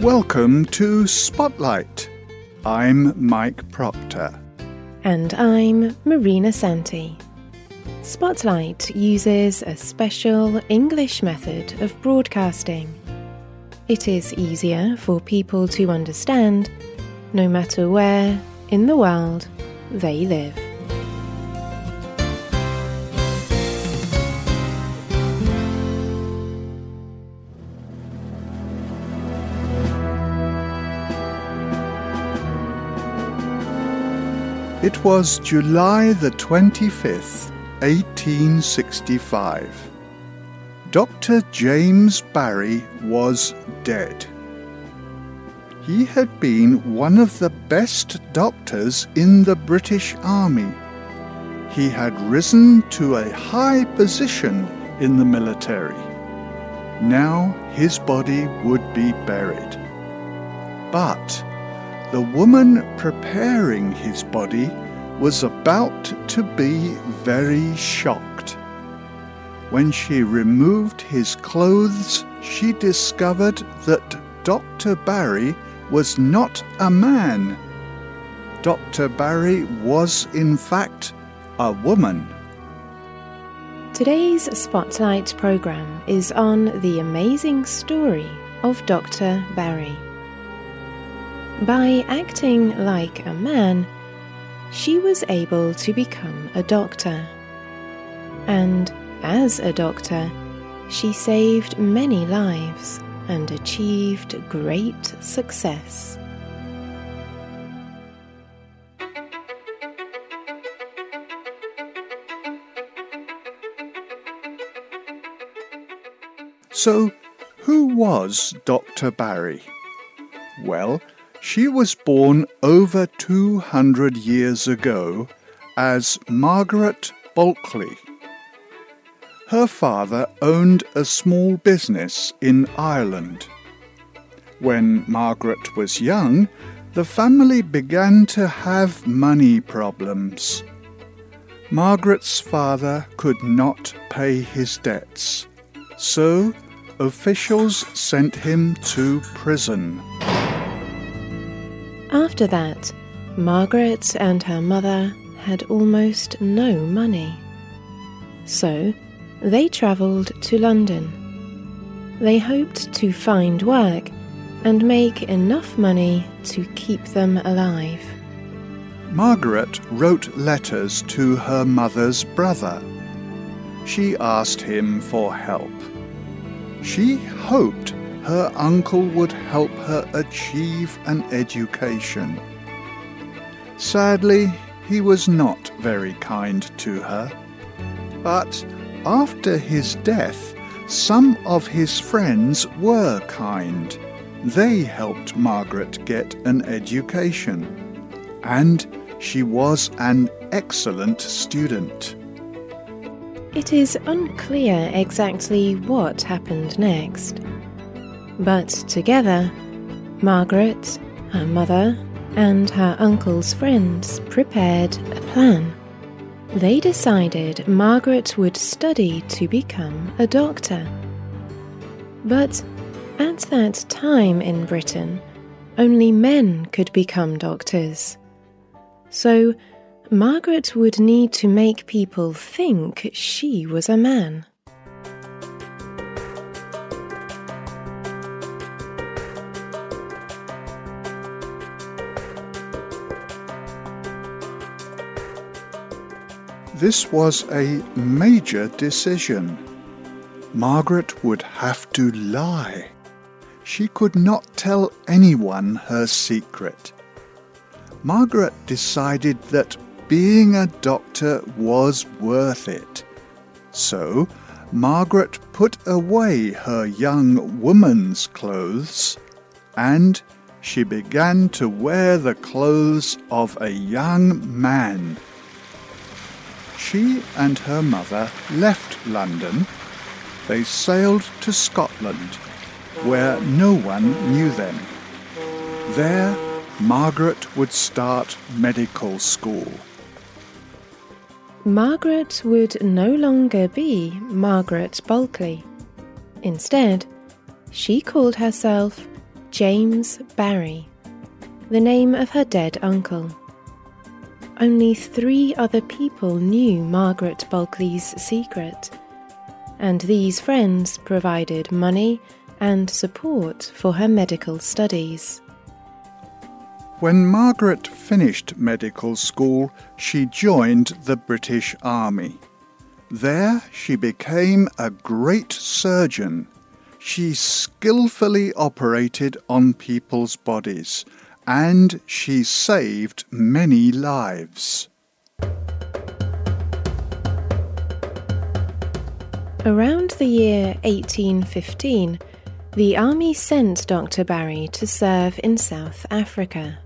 Welcome to Spotlight. I'm Mike Proctor. And I'm Marina Santi. Spotlight uses a special English method of broadcasting. It is easier for people to understand no matter where in the world they live. It was July the 25th, 1865. Dr. James Barry was dead. He had been one of the best doctors in the British Army. He had risen to a high position in the military. Now his body would be buried. But the woman preparing his body was about to be very shocked. When she removed his clothes, she discovered that Dr. Barry was not a man. Dr. Barry was, in fact, a woman. Today's Spotlight program is on the amazing story of Dr. Barry. By acting like a man, she was able to become a doctor. And as a doctor, she saved many lives and achieved great success. So, who was Dr. Barry? Well, she was born over 200 years ago as Margaret Bulkley. Her father owned a small business in Ireland. When Margaret was young, the family began to have money problems. Margaret's father could not pay his debts, so officials sent him to prison. After that, Margaret and her mother had almost no money. So they travelled to London. They hoped to find work and make enough money to keep them alive. Margaret wrote letters to her mother's brother. She asked him for help. She hoped her uncle would help her achieve an education. Sadly, he was not very kind to her. But after his death, some of his friends were kind. They helped Margaret get an education. And she was an excellent student. It is unclear exactly what happened next. But together, Margaret, her mother, and her uncle's friends prepared a plan. They decided Margaret would study to become a doctor. But at that time in Britain, only men could become doctors. So Margaret would need to make people think she was a man. This was a major decision. Margaret would have to lie. She could not tell anyone her secret. Margaret decided that being a doctor was worth it. So, Margaret put away her young woman's clothes and she began to wear the clothes of a young man she and her mother left London. They sailed to Scotland, where no one knew them. There, Margaret would start medical school. Margaret would no longer be Margaret Bulkley. Instead, she called herself James Barry, the name of her dead uncle. Only three other people knew Margaret Bulkley's secret, and these friends provided money and support for her medical studies. When Margaret finished medical school, she joined the British Army. There she became a great surgeon. She skillfully operated on people's bodies and she saved many lives. Around the year 1815, the army sent Dr. Barry to serve in South Africa.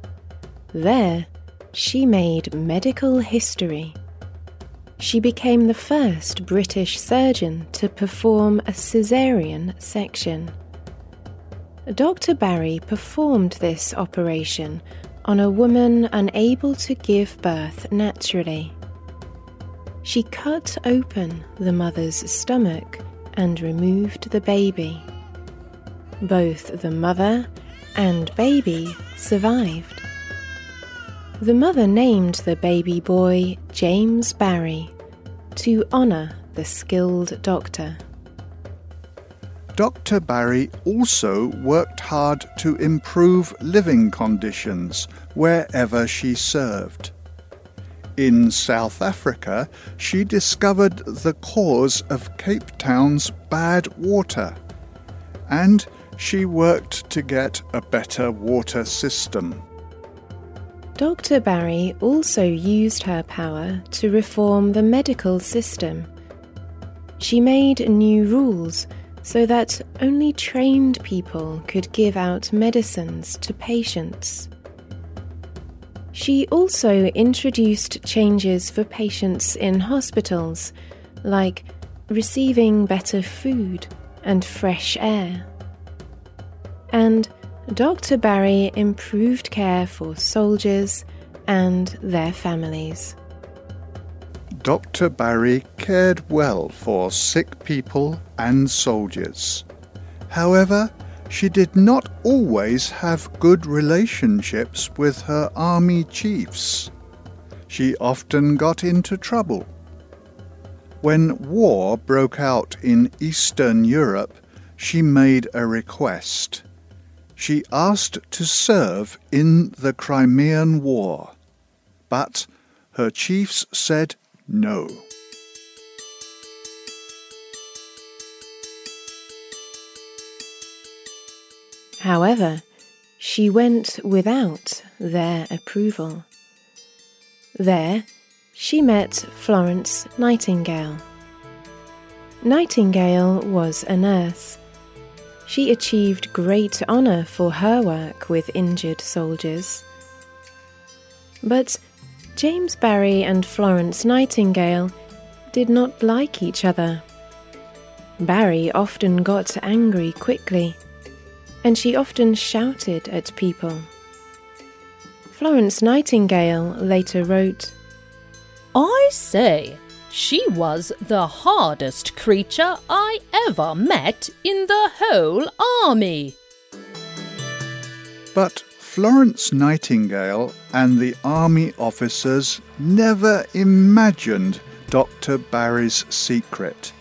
There, she made medical history. She became the first British surgeon to perform a caesarean section. Dr. Barry performed this operation on a woman unable to give birth naturally. She cut open the mother's stomach and removed the baby. Both the mother and baby survived. The mother named the baby boy James Barry to honour the skilled doctor. Dr. Barry also worked hard to improve living conditions wherever she served. In South Africa, she discovered the cause of Cape Town's bad water, and she worked to get a better water system. Dr. Barry also used her power to reform the medical system. She made new rules so that only trained people could give out medicines to patients. She also introduced changes for patients in hospitals, like receiving better food and fresh air. And Dr. Barry improved care for soldiers and their families. Dr. Barry cared well for sick people and soldiers. However, she did not always have good relationships with her army chiefs. She often got into trouble. When war broke out in Eastern Europe, she made a request she asked to serve in the Crimean War, but her chiefs said no. However, she went without their approval. There, she met Florence Nightingale. Nightingale was a nurse she achieved great honour for her work with injured soldiers. But James Barry and Florence Nightingale did not like each other. Barry often got angry quickly, and she often shouted at people. Florence Nightingale later wrote, I say, she was the hardest creature I ever met in the whole army. But Florence Nightingale and the army officers never imagined Dr. Barry's secret.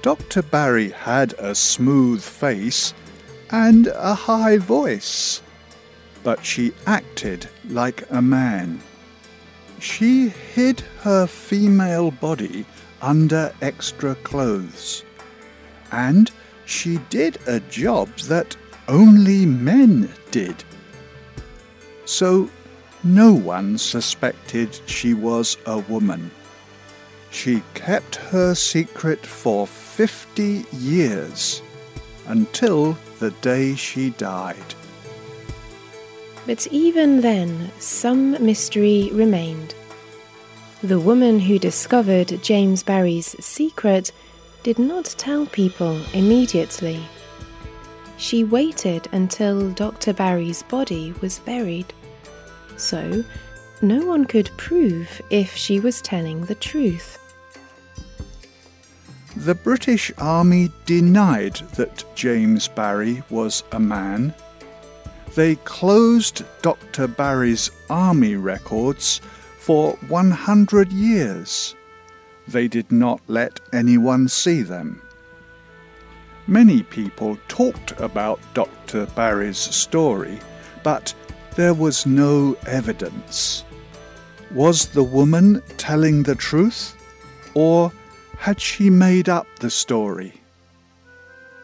Dr. Barry had a smooth face and a high voice, but she acted like a man she hid her female body under extra clothes. And she did a job that only men did. So no one suspected she was a woman. She kept her secret for 50 years until the day she died. But even then, some mystery remained. The woman who discovered James Barry's secret did not tell people immediately. She waited until Dr. Barry's body was buried. So, no one could prove if she was telling the truth. The British Army denied that James Barry was a man. They closed Dr. Barry's army records for 100 years. They did not let anyone see them. Many people talked about Dr. Barry's story, but there was no evidence. Was the woman telling the truth, or had she made up the story?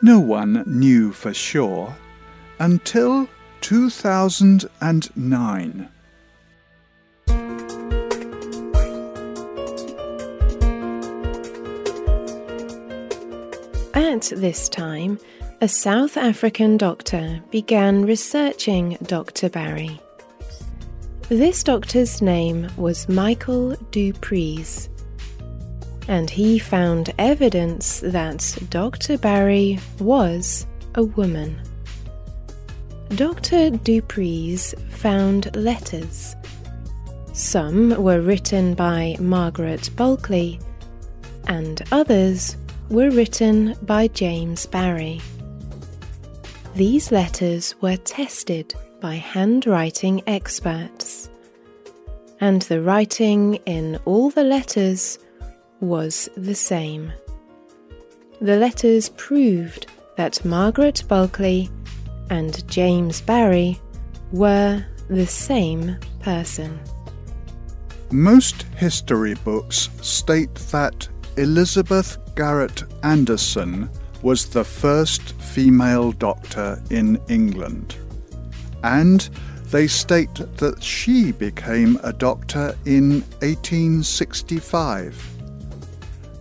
No one knew for sure until 2009. At this time, a South African doctor began researching Dr. Barry. This doctor's name was Michael du Preez and he found evidence that Dr. Barry was a woman. Dr. du Preez found letters. Some were written by Margaret Bulkley, and others were written by James Barry. These letters were tested by handwriting experts, and the writing in all the letters was the same. The letters proved that Margaret Bulkley and James Barry were the same person. Most history books state that Elizabeth Garrett Anderson was the first female doctor in England. And they state that she became a doctor in 1865.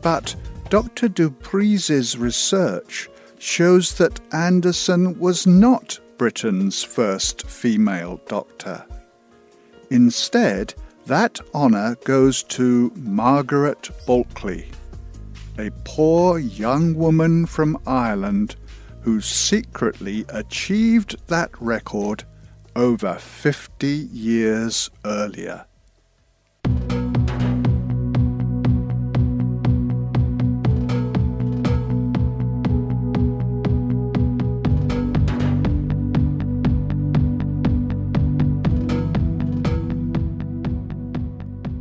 But Dr. du Preez's research shows that Anderson was not Britain's first female doctor. Instead, that honour goes to Margaret Bulkley, a poor young woman from Ireland who secretly achieved that record over 50 years earlier.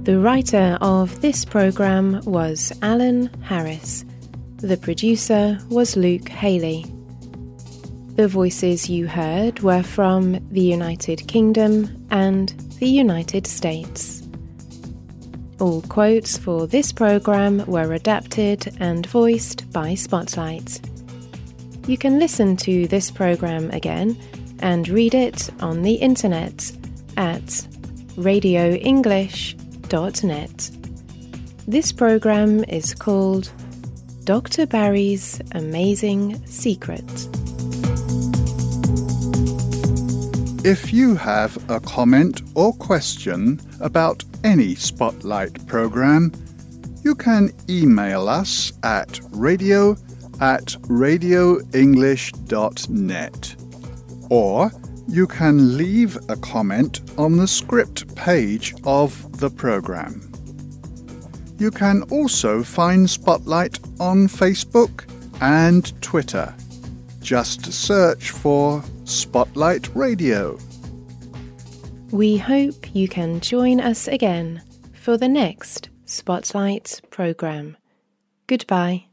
The writer of this program was Alan Harris. The producer was Luke Haley. The voices you heard were from the United Kingdom and the United States. All quotes for this program were adapted and voiced by Spotlight. You can listen to this program again and read it on the internet at Radio English net. This program is called Dr. Barry's Amazing Secret. If you have a comment or question about any Spotlight program, you can email us at radio at radioenglish.net or you can leave a comment on the script page of the program. You can also find Spotlight on Facebook and Twitter. Just search for Spotlight Radio. We hope you can join us again for the next Spotlight program. Goodbye.